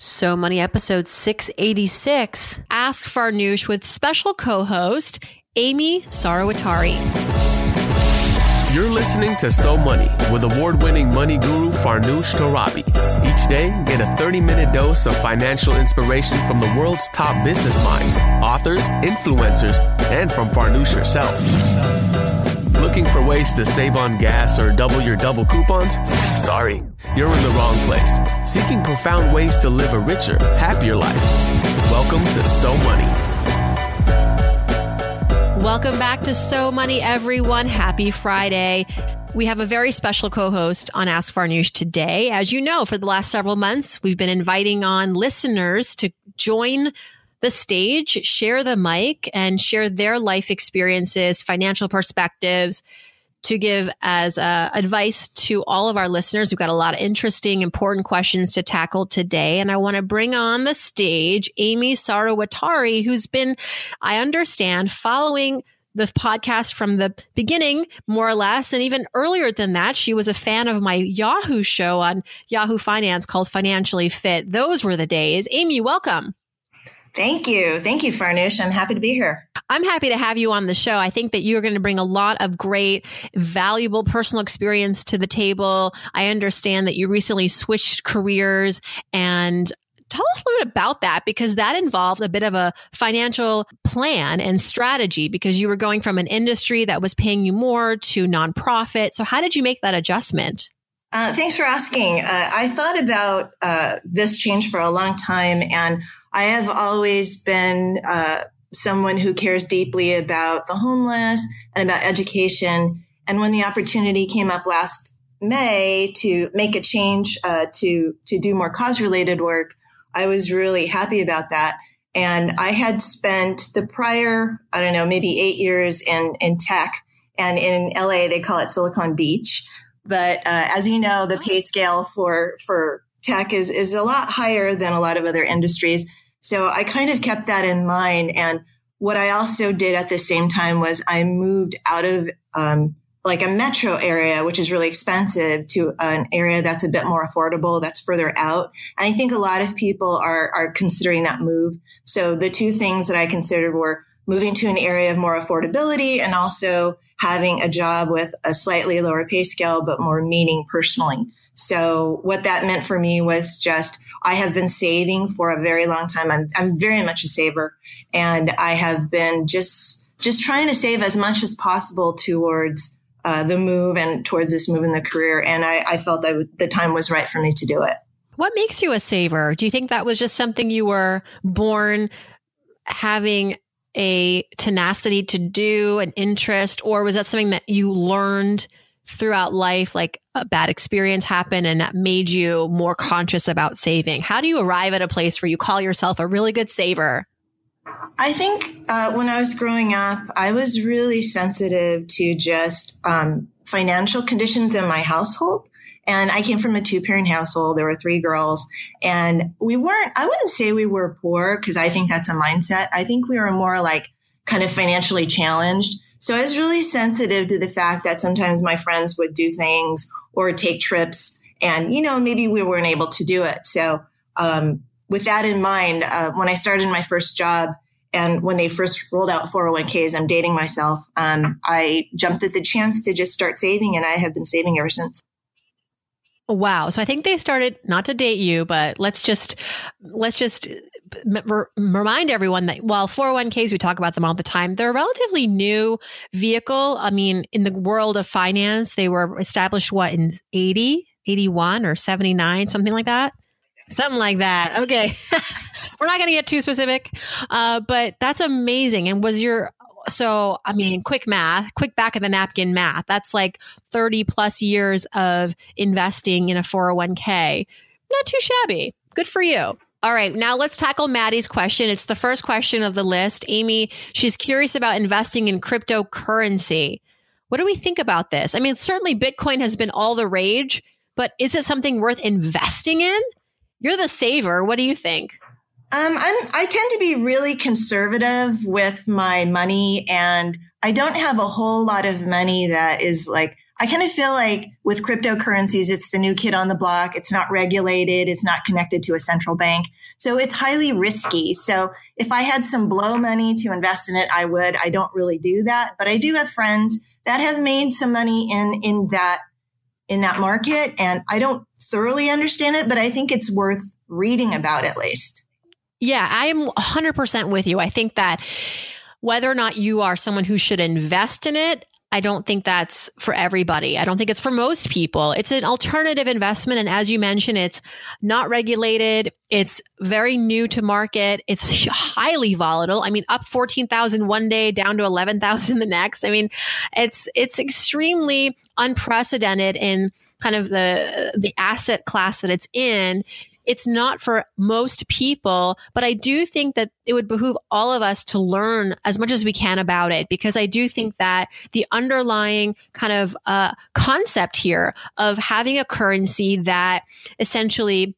So Money episode 686. Ask Farnoosh with special co host Amy Saruwatari. You're listening to So Money with award winning money guru Farnoosh Torabi. Each day, get a 30 minute dose of financial inspiration from the world's top business minds, authors, influencers, and from Farnoosh herself. Looking for ways to save on gas or double your double coupons? Sorry, you're in the wrong place. Seeking profound ways to live a richer, happier life. Welcome to So Money. Welcome back to So Money, everyone. Happy Friday. We have a very special co-host on Ask Farnoosh today. As you know, for the last several months, we've been inviting on listeners to join the stage, share the mic, and share their life experiences, financial perspectives to give as uh, advice to all of our listeners. We've got a lot of interesting, important questions to tackle today. And I want to bring on the stage Amy Saruwatari, who's been, I understand, following the podcast from the beginning, more or less. And even earlier than that, she was a fan of my Yahoo show on Yahoo Finance called Financially Fit. Those were the days. Amy, welcome. Thank you. Thank you, Farnoosh. I'm happy to be here. I'm happy to have you on the show. I think that you're going to bring a lot of great, valuable personal experience to the table. I understand that you recently switched careers and tell us a little bit about that because that involved a bit of a financial plan and strategy because you were going from an industry that was paying you more to nonprofit. So how did you make that adjustment? Uh, thanks for asking. Uh, I thought about uh, this change for a long time, and I have always been uh, someone who cares deeply about the homeless and about education. And when the opportunity came up last May to make a change uh, to to do more cause related work, I was really happy about that. And I had spent the prior, I don't know, maybe eight years in in tech, and in LA they call it Silicon Beach. But uh, as you know, the pay scale for for tech is is a lot higher than a lot of other industries. So I kind of kept that in mind. And what I also did at the same time was I moved out of um, like a metro area, which is really expensive, to an area that's a bit more affordable, that's further out. And I think a lot of people are are considering that move. So the two things that I considered were moving to an area of more affordability and also having a job with a slightly lower pay scale, but more meaning personally. So what that meant for me was just, I have been saving for a very long time. I'm, I'm very much a saver and I have been just, just trying to save as much as possible towards uh, the move and towards this move in the career. And I, I felt that the time was right for me to do it. What makes you a saver? Do you think that was just something you were born having a tenacity to do, an interest, or was that something that you learned throughout life, like a bad experience happened and that made you more conscious about saving? How do you arrive at a place where you call yourself a really good saver? I think uh, when I was growing up, I was really sensitive to just um, financial conditions in my household. And I came from a two parent household. There were three girls and we weren't, I wouldn't say we were poor because I think that's a mindset. I think we were more like kind of financially challenged. So I was really sensitive to the fact that sometimes my friends would do things or take trips and, you know, maybe we weren't able to do it. So, um, with that in mind, uh, when I started my first job and when they first rolled out 401ks, I'm dating myself. Um, I jumped at the chance to just start saving and I have been saving ever since. Wow. So I think they started not to date you, but let's just let's just remind everyone that while 401ks we talk about them all the time, they're a relatively new vehicle. I mean, in the world of finance, they were established what in 80, 81 or 79, something like that. Something like that. Okay. We're not going to get too specific. Uh, but that's amazing. And was your so I mean, quick math, quick back of the napkin math. That's like 30 plus years of investing in a 401k. Not too shabby. Good for you. All right, now let's tackle Maddie's question. It's the first question of the list. Amy, she's curious about investing in cryptocurrency. What do we think about this? I mean, certainly Bitcoin has been all the rage, but is it something worth investing in? You're the saver. What do you think? Um, I tend to be really conservative with my money and I don't have a whole lot of money that is like, I kind of feel like with cryptocurrencies, it's the new kid on the block. It's not regulated. It's not connected to a central bank. So it's highly risky. So if I had some blow money to invest in it, I would. I don't really do that, but I do have friends that have made some money in, in that, in that market. And I don't thoroughly understand it, but I think it's worth reading about at least. Yeah, I am 100% with you. I think that whether or not you are someone who should invest in it, I don't think that's for everybody. I don't think it's for most people. It's an alternative investment. And as you mentioned, it's not regulated. It's very new to market. It's highly volatile. I mean, up 14,000 one day, down to 11,000 the next. I mean, it's, it's extremely unprecedented in kind of the, the asset class that it's in it's not for most people, but I do think that it would behoove all of us to learn as much as we can about it because I do think that the underlying kind of uh, concept here of having a currency that essentially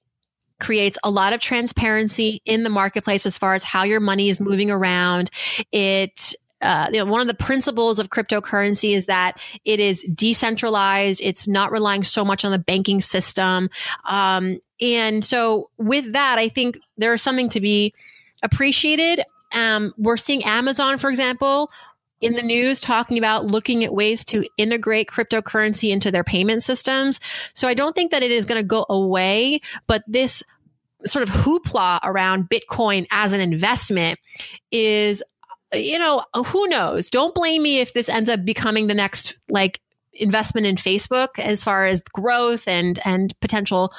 creates a lot of transparency in the marketplace as far as how your money is moving around. It uh, you know, one of the principles of cryptocurrency is that it is decentralized. It's not relying so much on the banking system. Um, and so with that, I think there is something to be appreciated. Um, we're seeing Amazon, for example, in the news talking about looking at ways to integrate cryptocurrency into their payment systems. So I don't think that it is going to go away, but this sort of hoopla around Bitcoin as an investment is you know, who knows? Don't blame me if this ends up becoming the next like investment in Facebook as far as growth and and potential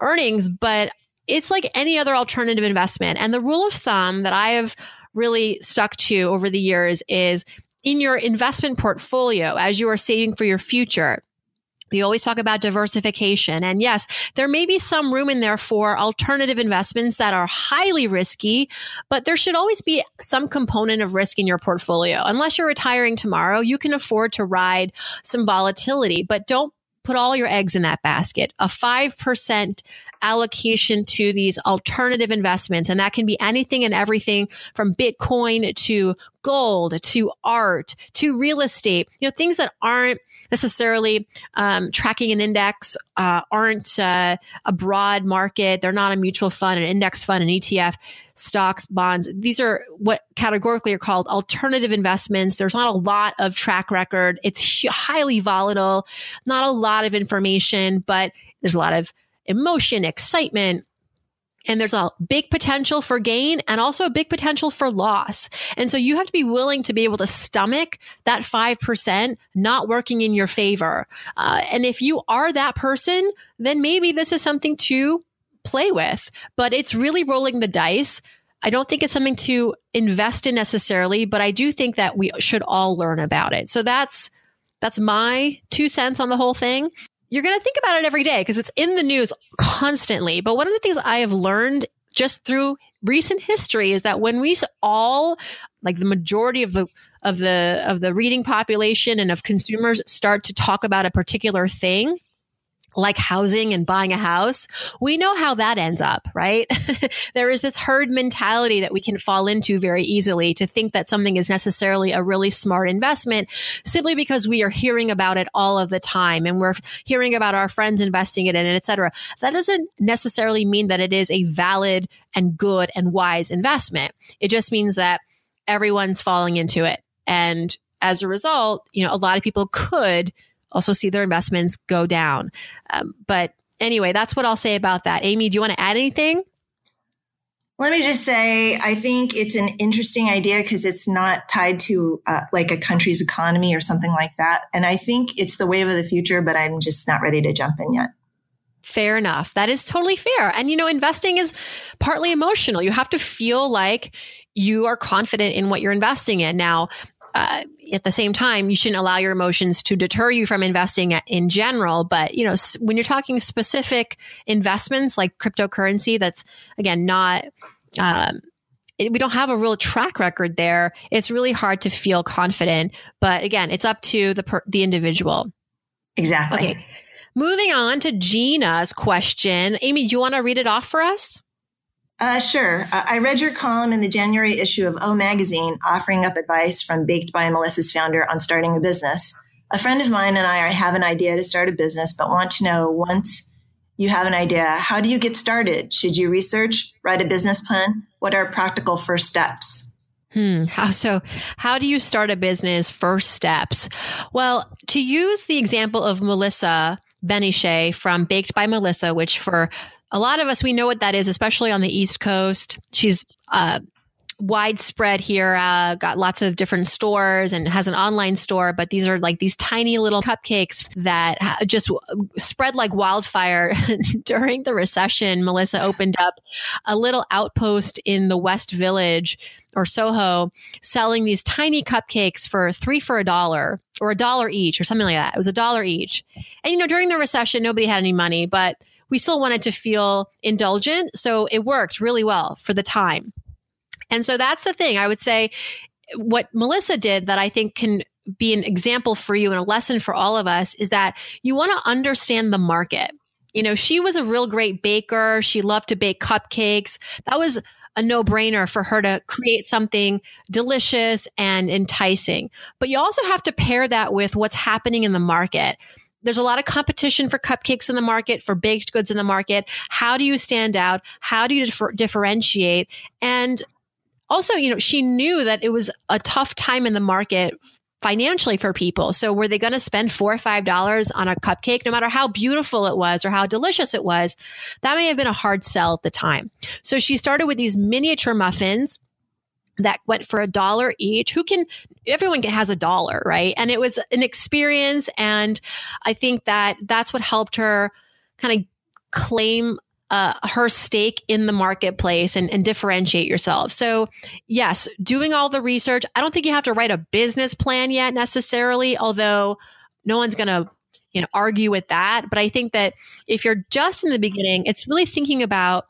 earnings, but it's like any other alternative investment. And the rule of thumb that I have really stuck to over the years is in your investment portfolio as you are saving for your future, we always talk about diversification. And yes, there may be some room in there for alternative investments that are highly risky, but there should always be some component of risk in your portfolio. Unless you're retiring tomorrow, you can afford to ride some volatility, but don't put all your eggs in that basket. A 5% allocation to these alternative investments. And that can be anything and everything from Bitcoin to gold to art to real estate, you know, things that aren't necessarily um, tracking an index, uh, aren't uh, a broad market. They're not a mutual fund, an index fund, an ETF, stocks, bonds. These are what categorically are called alternative investments. There's not a lot of track record. It's highly volatile, not a lot of information, but there's a lot of emotion, excitement. And there's a big potential for gain and also a big potential for loss. And so you have to be willing to be able to stomach that 5% not working in your favor. Uh, and if you are that person, then maybe this is something to play with, but it's really rolling the dice. I don't think it's something to invest in necessarily, but I do think that we should all learn about it. So that's, that's my two cents on the whole thing you're going to think about it every day because it's in the news constantly. But one of the things I have learned just through recent history is that when we all like the majority of the of the of the reading population and of consumers start to talk about a particular thing like housing and buying a house, we know how that ends up, right? there is this herd mentality that we can fall into very easily to think that something is necessarily a really smart investment simply because we are hearing about it all of the time and we're hearing about our friends investing in it et cetera. That doesn't necessarily mean that it is a valid and good and wise investment. It just means that everyone's falling into it. And as a result, you know, a lot of people could also see their investments go down. Um, but anyway, that's what I'll say about that. Amy, do you want to add anything? Let me just say, I think it's an interesting idea because it's not tied to uh, like a country's economy or something like that. And I think it's the wave of the future, but I'm just not ready to jump in yet. Fair enough. That is totally fair. And, you know, investing is partly emotional. You have to feel like you are confident in what you're investing in. Now, uh, at the same time, you shouldn't allow your emotions to deter you from investing in general. But, you know, when you're talking specific investments like cryptocurrency, that's again, not, um, we don't have a real track record there. It's really hard to feel confident. But again, it's up to the, per- the individual. Exactly. Okay. Moving on to Gina's question. Amy, do you want to read it off for us? Uh, sure. Uh, I read your column in the January issue of O Magazine offering up advice from Baked by Melissa's founder on starting a business. a friend of mine and I have an idea to start a business, but want to know once you have an idea, how do you get started? Should you research, write a business plan? What are practical first steps? Hmm. How so? How do you start a business? First steps. Well, to use the example of Melissa Ben-Ishay from Baked by Melissa, which for a lot of us, we know what that is, especially on the East Coast. She's uh, widespread here, uh, got lots of different stores and has an online store, but these are like these tiny little cupcakes that just spread like wildfire during the recession. Melissa opened up a little outpost in the West Village or Soho selling these tiny cupcakes for three for a dollar or a dollar each or something like that. It was a dollar each. And, you know, during the recession, nobody had any money, but we still wanted to feel indulgent. So it worked really well for the time. And so that's the thing. I would say what Melissa did that I think can be an example for you and a lesson for all of us is that you want to understand the market. You know, she was a real great baker. She loved to bake cupcakes. That was a no brainer for her to create something delicious and enticing. But you also have to pair that with what's happening in the market there's a lot of competition for cupcakes in the market, for baked goods in the market. How do you stand out? How do you differ- differentiate? And also, you know, she knew that it was a tough time in the market financially for people. So were they going to spend four or five dollars on a cupcake, no matter how beautiful it was or how delicious it was? That may have been a hard sell at the time. So she started with these miniature muffins that went for a dollar each. Who can, everyone has a dollar, right? And it was an experience. And I think that that's what helped her kind of claim uh, her stake in the marketplace and, and differentiate yourself. So, yes, doing all the research. I don't think you have to write a business plan yet necessarily, although no one's going to you know argue with that. But I think that if you're just in the beginning, it's really thinking about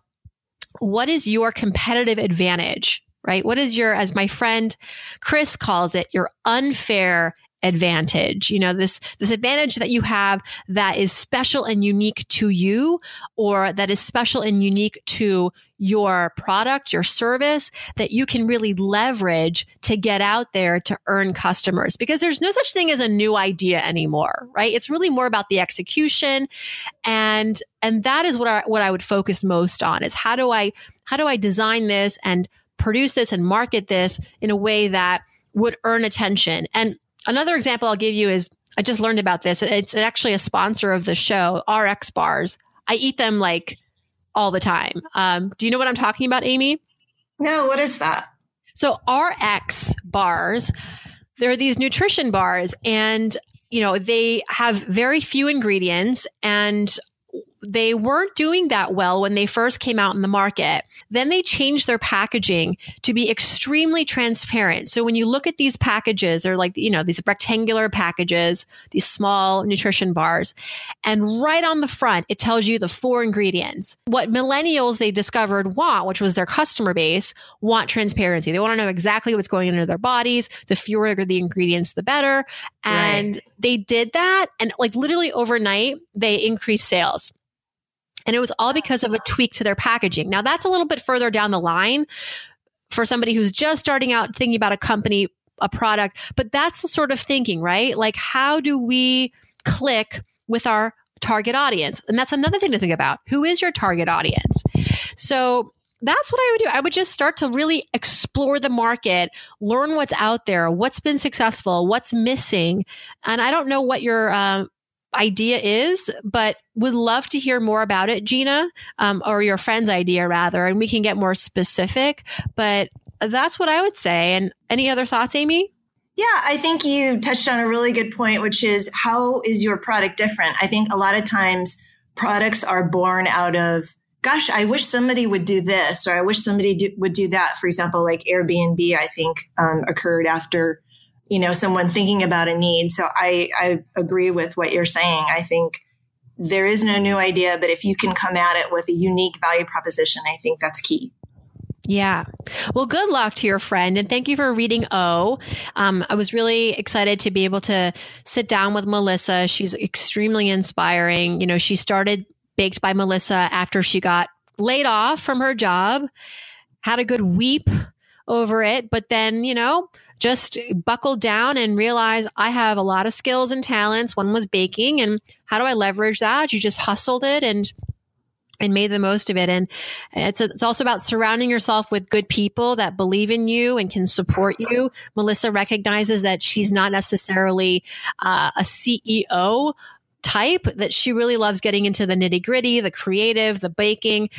what is your competitive advantage right? What is your, as my friend Chris calls it, your unfair advantage you know this this advantage that you have that is special and unique to you or that is special and unique to your product your service that you can really leverage to get out there to earn customers. Because there's no such thing as a new idea anymore right? It's really more about the execution. And and that is what I, what I would focus most on is how do I how do I design this and produce this and market this in a way that would earn attention and Another example I'll give you is I just learned about this. It's actually a sponsor of the show, RX bars. I eat them like all the time. Um, do you know what I'm talking about, Amy? No, what is that? So RX bars, they're these nutrition bars and you know, they have very few ingredients and they weren't doing that well when they first came out in the market. Then they changed their packaging to be extremely transparent. So when you look at these packages, they're like, you know, these rectangular packages, these small nutrition bars. And right on the front, it tells you the four ingredients. What millennials they discovered want, which was their customer base, want transparency. They want to know exactly what's going into their bodies. The fewer the ingredients, the better. And right. they did that. And like literally overnight, they increased sales. And it was all because of a tweak to their packaging. Now that's a little bit further down the line for somebody who's just starting out thinking about a company, a product, but that's the sort of thinking, right? Like how do we click with our target audience? And that's another thing to think about. Who is your target audience? So that's what I would do. I would just start to really explore the market, learn what's out there, what's been successful, what's missing. And I don't know what your um, idea is, but would love to hear more about it, Gina, um, or your friend's idea rather, and we can get more specific. But that's what I would say. And any other thoughts, Amy? Yeah, I think you touched on a really good point, which is how is your product different? I think a lot of times products are born out of, gosh, I wish somebody would do this, or I wish somebody do, would do that. For example, like Airbnb, I think um, occurred after you know someone thinking about a need so i i agree with what you're saying i think there is no new idea but if you can come at it with a unique value proposition i think that's key yeah. Well, good luck to your friend. And thank you for reading O. Um, I was really excited to be able to sit down with Melissa. She's extremely inspiring. You know, she started Baked by Melissa after she got laid off from her job, had a good weep over it, but then, you know, just buckled down and realized I have a lot of skills and talents. One was baking, and how do I leverage that? You just hustled it and and made the most of it. And it's, it's also about surrounding yourself with good people that believe in you and can support you. Melissa recognizes that she's not necessarily uh, a CEO type that she really loves getting into the nitty gritty, the creative, the baking.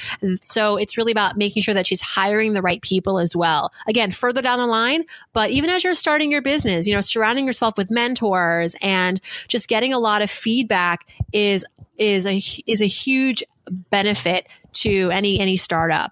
So it's really about making sure that she's hiring the right people as well. Again, further down the line, but even as you're starting your business, you know, surrounding yourself with mentors and just getting a lot of feedback is is a is a huge benefit to any any startup.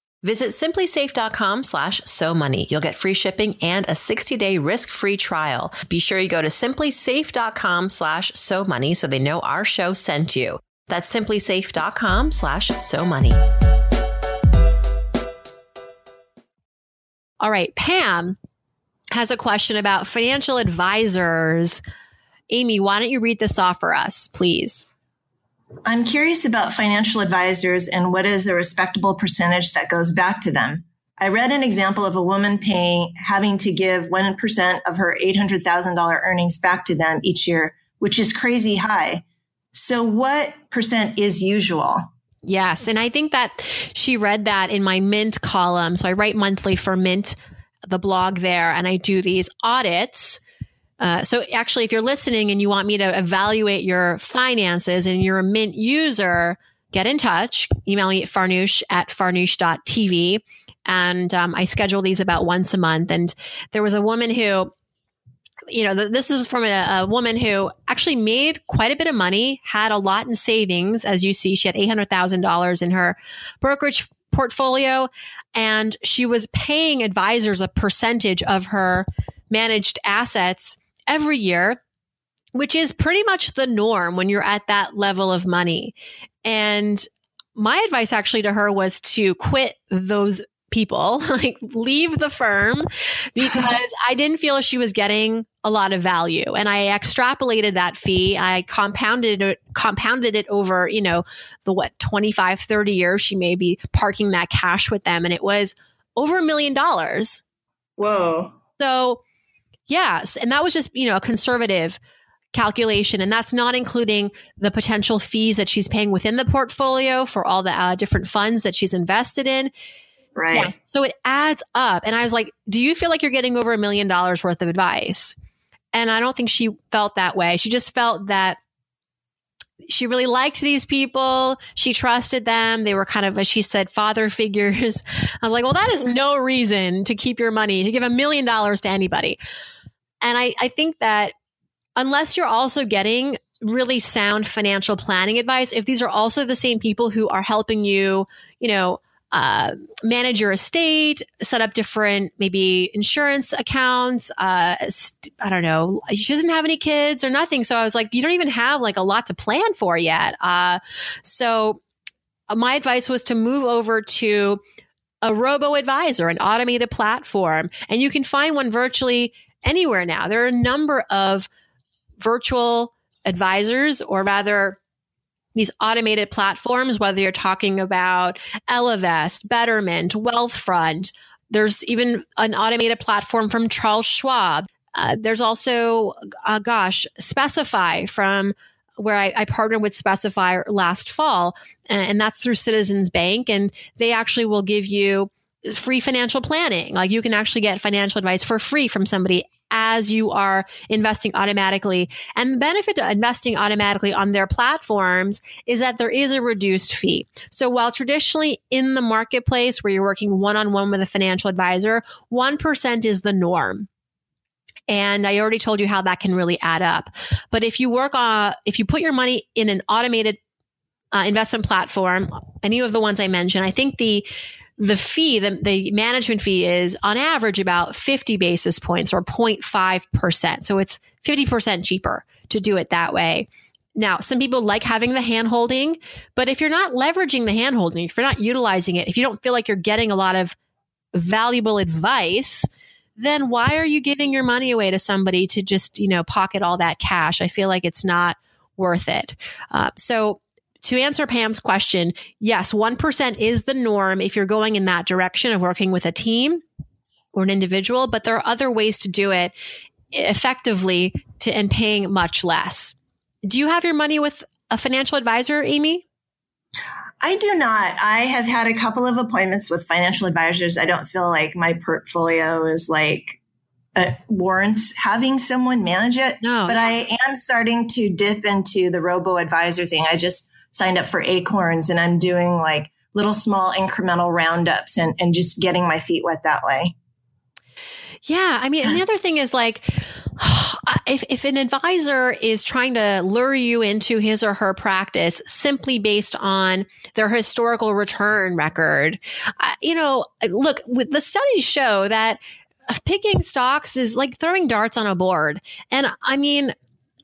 Visit simplisafe.com slash so money. You'll get free shipping and a 60 day risk free trial. Be sure you go to simplisafe.com slash so money so they know our show sent you. That's simplisafe.com slash so money. All right. Pam has a question about financial advisors. Amy, why don't you read this off for us, please? I'm curious about financial advisors and what is a respectable percentage that goes back to them. I read an example of a woman paying, having to give 1% of her $800,000 earnings back to them each year, which is crazy high. So what percent is usual? Yes. And I think that she read that in my Mint column. So I write monthly for Mint, the blog there, and I do these audits uh, so actually, if you're listening and you want me to evaluate your finances and you're a Mint user, get in touch. Email me at farnoosh at farnoosh.tv. And um, I schedule these about once a month. And there was a woman who, you know, this is from a, a, woman who actually made quite a bit of money, had a lot in savings. As you see, she had $800,000 in her brokerage portfolio, and she was paying advisors a percentage of her managed assets every year, which is pretty much the norm when you're at that level of money. And my advice actually to her was to quit those people, like leave the firm because I didn't feel she was getting a lot of value. And I extrapolated that fee. I compounded it, compounded it over, you know, the what, 25, 30 years she may be parking that cash with them. And it was over a million dollars. Whoa. So Yes. And that was just, you know, a conservative calculation. And that's not including the potential fees that she's paying within the portfolio for all the uh, different funds that she's invested in. Right. Yes. So it adds up. And I was like, do you feel like you're getting over a million dollars worth of advice? And I don't think she felt that way. She just felt that she really liked these people. She trusted them. They were kind of, as she said, father figures. I was like, well, that is no reason to keep your money, to give a million dollars to anybody. And I, I think that unless you're also getting really sound financial planning advice, if these are also the same people who are helping you, you know, uh, manage your estate, set up different maybe insurance accounts. Uh, I don't know. She doesn't have any kids or nothing. So I was like, you don't even have like a lot to plan for yet. Uh, so my advice was to move over to a robo advisor, an automated platform, and you can find one virtually anywhere now. There are a number of virtual advisors, or rather, these automated platforms, whether you're talking about Ellevest, Betterment, Wealthfront. There's even an automated platform from Charles Schwab. Uh, there's also, uh, gosh, Specify from where I, I, partnered with Specify last fall, and, and that's through Citizens Bank, and they actually will give you free financial planning. Like you can actually get financial advice for free from somebody as you are investing automatically. And the benefit to investing automatically on their platforms is that there is a reduced fee. So while traditionally in the marketplace where you're working one on one with a financial advisor, 1% is the norm. And I already told you how that can really add up. But if you work on, if you put your money in an automated uh, investment platform, any of the ones I mentioned, I think the the fee, the, the management fee is on average about 50 basis points or 0.5%. So it's 50% cheaper to do it that way. Now, some people like having the hand holding, but if you're not leveraging the hand holding, if you're not utilizing it, if you don't feel like you're getting a lot of valuable advice, then why are you giving your money away to somebody to just, you know, pocket all that cash? I feel like it's not worth it. Uh, so to answer Pam's question, yes, 1% is the norm if you're going in that direction of working with a team or an individual, but there are other ways to do it effectively to and paying much less. Do you have your money with a financial advisor, Amy? I do not. I have had a couple of appointments with financial advisors. I don't feel like my portfolio is like uh, warrants having someone manage it. No, but I am starting to dip into the robo advisor thing. I just signed up for Acorns and I'm doing like little small incremental roundups and, and just getting my feet wet that way. Yeah. I mean, and the other thing is like, if, if an advisor is trying to lure you into his or her practice simply based on their historical return record, uh, you know, look, the studies show that picking stocks is like throwing darts on a board. And I mean,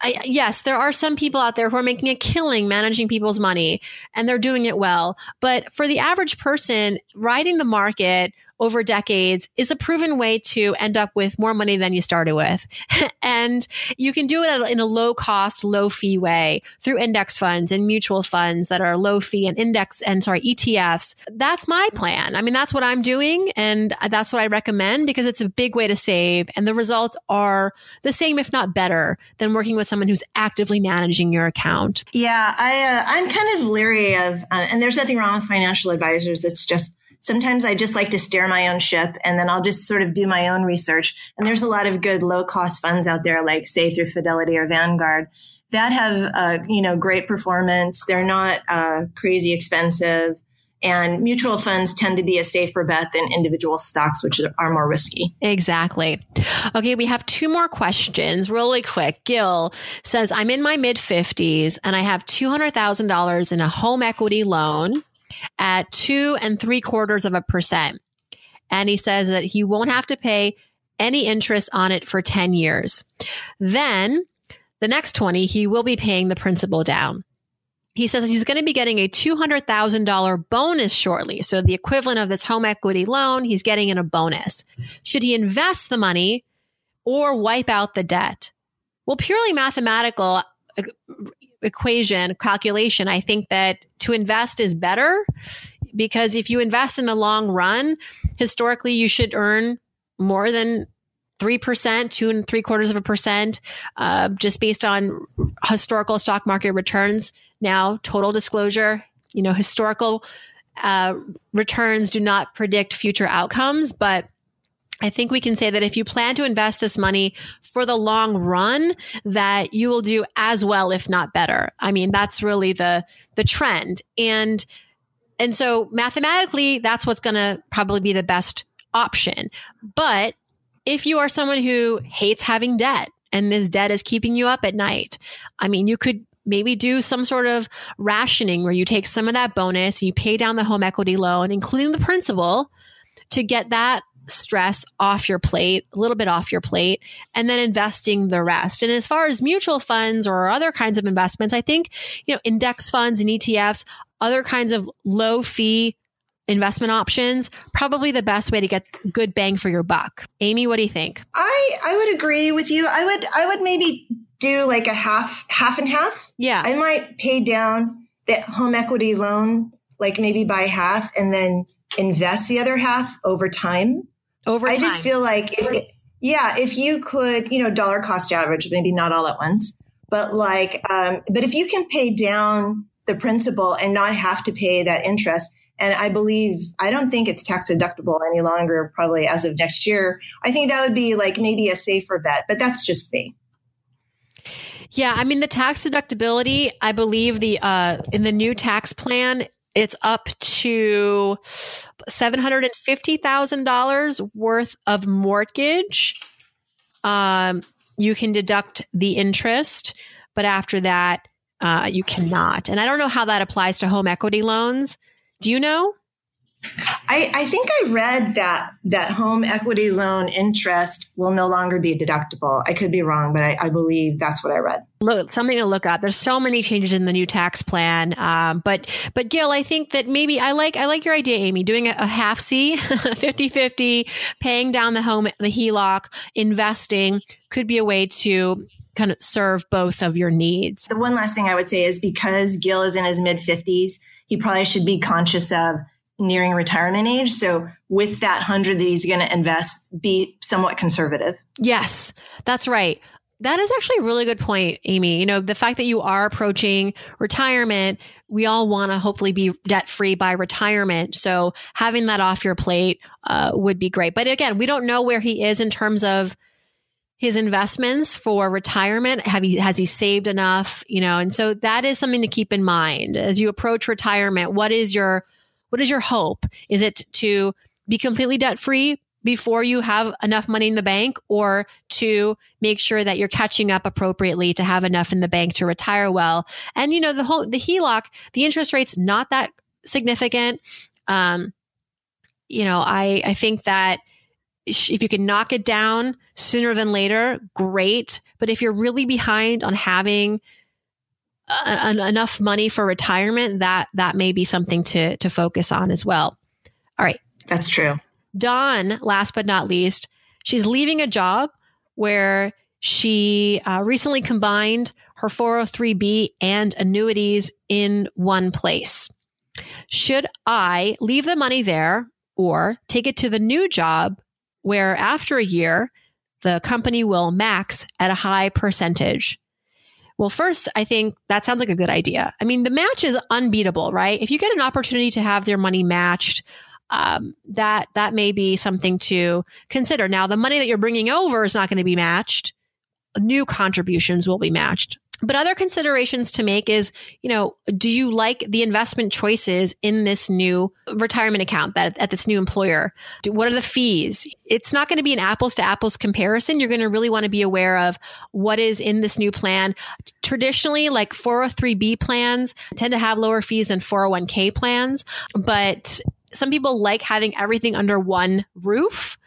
I, yes, there are some people out there who are making a killing managing people's money and they're doing it well. But for the average person, riding the market over decades is a proven way to end up with more money than you started with. and you can do it in a low cost, low fee way through index funds and mutual funds that are low fee and index and sorry, ETFs. That's my plan. I mean, that's what I'm doing. And that's what I recommend because it's a big way to save. And the results are the same, if not better than working with someone who's actively managing your account. Yeah. I, uh, I'm kind of leery of, uh, and there's nothing wrong with financial advisors. It's just, sometimes I just like to steer my own ship and then I'll just sort of do my own research. And there's a lot of good low cost funds out there, like say through Fidelity or Vanguard that have, uh, you know, great performance. They're not uh, crazy expensive. And mutual funds tend to be a safer bet than individual stocks, which are more risky. Exactly. Okay, we have two more questions really quick. Gil says, I'm in my mid 50s and I have $200,000 in a home equity loan at two and three quarters of a percent. And he says that he won't have to pay any interest on it for 10 years. Then the next 20, he will be paying the principal down. He says he's going to be getting a $200,000 bonus shortly. So the equivalent of this home equity loan, he's getting in a bonus. Should he invest the money or wipe out the debt? Well, purely mathematical, equation calculation, I think that to invest is better because if you invest in the long run, historically you should earn more than 3%, two and three quarters of a percent, uh, just based on historical stock market returns. Now, total disclosure, you know, historical uh, returns do not predict future outcomes, but I think we can say that if you plan to invest this money for the long run, that you will do as well, if not better. I mean, that's really the, the trend. And, and so mathematically, that's what's going to probably be the best option. But if you are someone who hates having debt and this debt is keeping you up at night, I mean, you could maybe do some sort of rationing where you take some of that bonus and you pay down the home equity loan, including the principal to get that stress off your plate, a little bit off your plate, and then investing the rest. And as far as mutual funds or other kinds of investments, I think, you know, index funds and ETFs, other kinds of low fee investment options, probably the best way to get good bang for your buck. Amy, what do you think? I, I would agree with you. I would, I would maybe do like a half, half and half. Yeah. I might pay down the home equity loan, like maybe by half and then invest the other half over time over I just feel like, if, yeah, if you could, you know, dollar cost average, maybe not all at once, but like, um, but if you can pay down the principal and not have to pay that interest, And I believe, I don't think it's tax deductible any longer, probably as of next year. I think that would be like maybe a safer bet, but that's just me. Yeah, I mean the tax deductibility, I believe the uh in the new tax plan it's up to $750,000 worth of mortgage. Um you can deduct the interest, but after that uh, you cannot. And I don't know how that applies to home equity loans. Do you know? I, I, think I read that that home equity loan interest will no longer be deductible. I could be wrong, but I, I believe that's what I read. Look, something to look up. There's so many changes in the new tax plan, um, but but Gil, I think that maybe I like I like your idea, Amy, doing a, a half C, 50-50, paying down the home the HELOC, investing could be a way to kind of serve both of your needs. The one last thing I would say is because Gil is in his mid 50s, he probably should be conscious of nearing retirement age. So with that hundred that he's going to invest, be somewhat conservative. Yes, that's right. That is actually a really good point, Amy. You know, the fact that you are approaching retirement, we all want to hopefully be debt free by retirement. So having that off your plate uh, would be great. But again, we don't know where he is in terms of his investments for retirement. Have he, has he saved enough? You know, and so that is something to keep in mind as you approach retirement. What is your what is your hope? Is it to be completely debt free before you have enough money in the bank or to make sure that you're catching up appropriately to have enough in the bank to retire well? And you know, the whole, the HELOC, the interest rate's not that significant. Um, you know, I, I think that if you can knock it down sooner than later, great. But if you're really behind on having enough money for retirement, that that may be something to to focus on as well. All right, that's true. Dawn, last but not least, she's leaving a job where she uh, recently combined her 403b and annuities in one place. Should I leave the money there or take it to the new job where after a year, the company will max at a high percentage? Well, first, I think that sounds like a good idea. I mean, the match is unbeatable, right? If you get an opportunity to have their money matched, um, that that may be something to consider. Now, the money that you're bringing over is not going to be matched. New contributions will be matched. But other considerations to make is, you know, do you like the investment choices in this new retirement account that at this new employer? Do, what are the fees? It's not going to be an apples to apples comparison. You're going to really want to be aware of what is in this new plan. Traditionally, like 403b plans tend to have lower fees than 401k plans, but some people like having everything under one roof.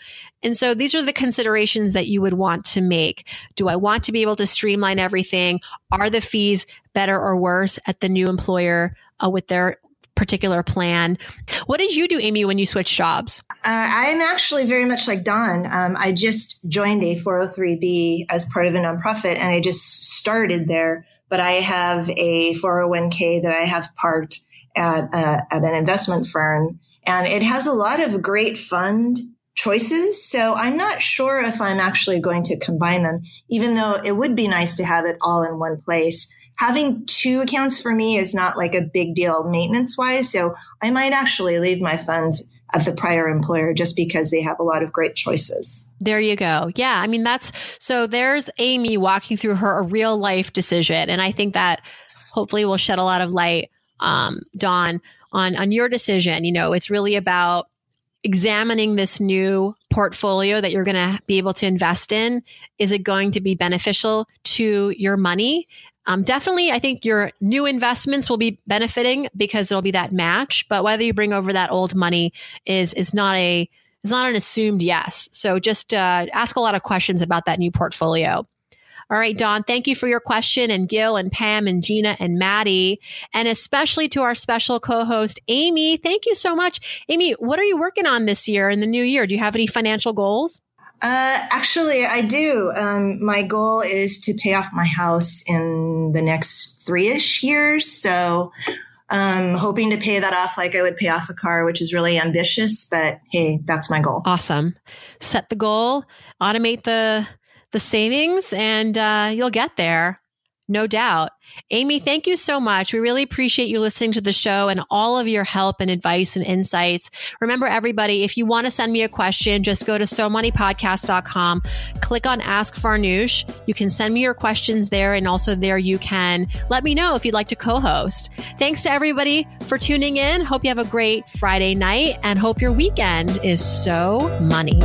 And so these are the considerations that you would want to make. Do I want to be able to streamline everything? Are the fees better or worse at the new employer uh, with their particular plan? What did you do, Amy, when you switched jobs? Uh, I'm actually very much like Dawn. Um, I just joined a 403b as part of a nonprofit and I just started there, but I have a 401k that I have parked at, uh, at an investment firm and it has a lot of great fund choices. So I'm not sure if I'm actually going to combine them, even though it would be nice to have it all in one place. Having two accounts for me is not like a big deal maintenance wise. So I might actually leave my funds at the prior employer just because they have a lot of great choices. There you go. Yeah. I mean, that's so there's Amy walking through her a real life decision. And I think that hopefully will shed a lot of light, um, Dawn, on, on your decision. You know, it's really about examining this new portfolio that you're going to be able to invest in. Is it going to be beneficial to your money? Um, definitely, I think your new investments will be benefiting because it'll be that match. But whether you bring over that old money is is not a is not an assumed yes. So just uh, ask a lot of questions about that new portfolio. All right, Dawn, thank you for your question and Gil and Pam and Gina and Maddie, and especially to our special co-host, Amy. Thank you so much. Amy, what are you working on this year in the new year? Do you have any financial goals? Uh, actually, I do. Um, my goal is to pay off my house in the next three ish years. So, um, hoping to pay that off like I would pay off a car, which is really ambitious, but hey, that's my goal. Awesome. Set the goal, automate the the savings and uh, you'll get there. No doubt. Amy, thank you so much. We really appreciate you listening to the show and all of your help and advice and insights. Remember, everybody, if you want to send me a question, just go to somoneypodcast.com, click on Ask Farnoosh. You can send me your questions there, and also there you can let me know if you'd like to co host. Thanks to everybody for tuning in. Hope you have a great Friday night and hope your weekend is so money.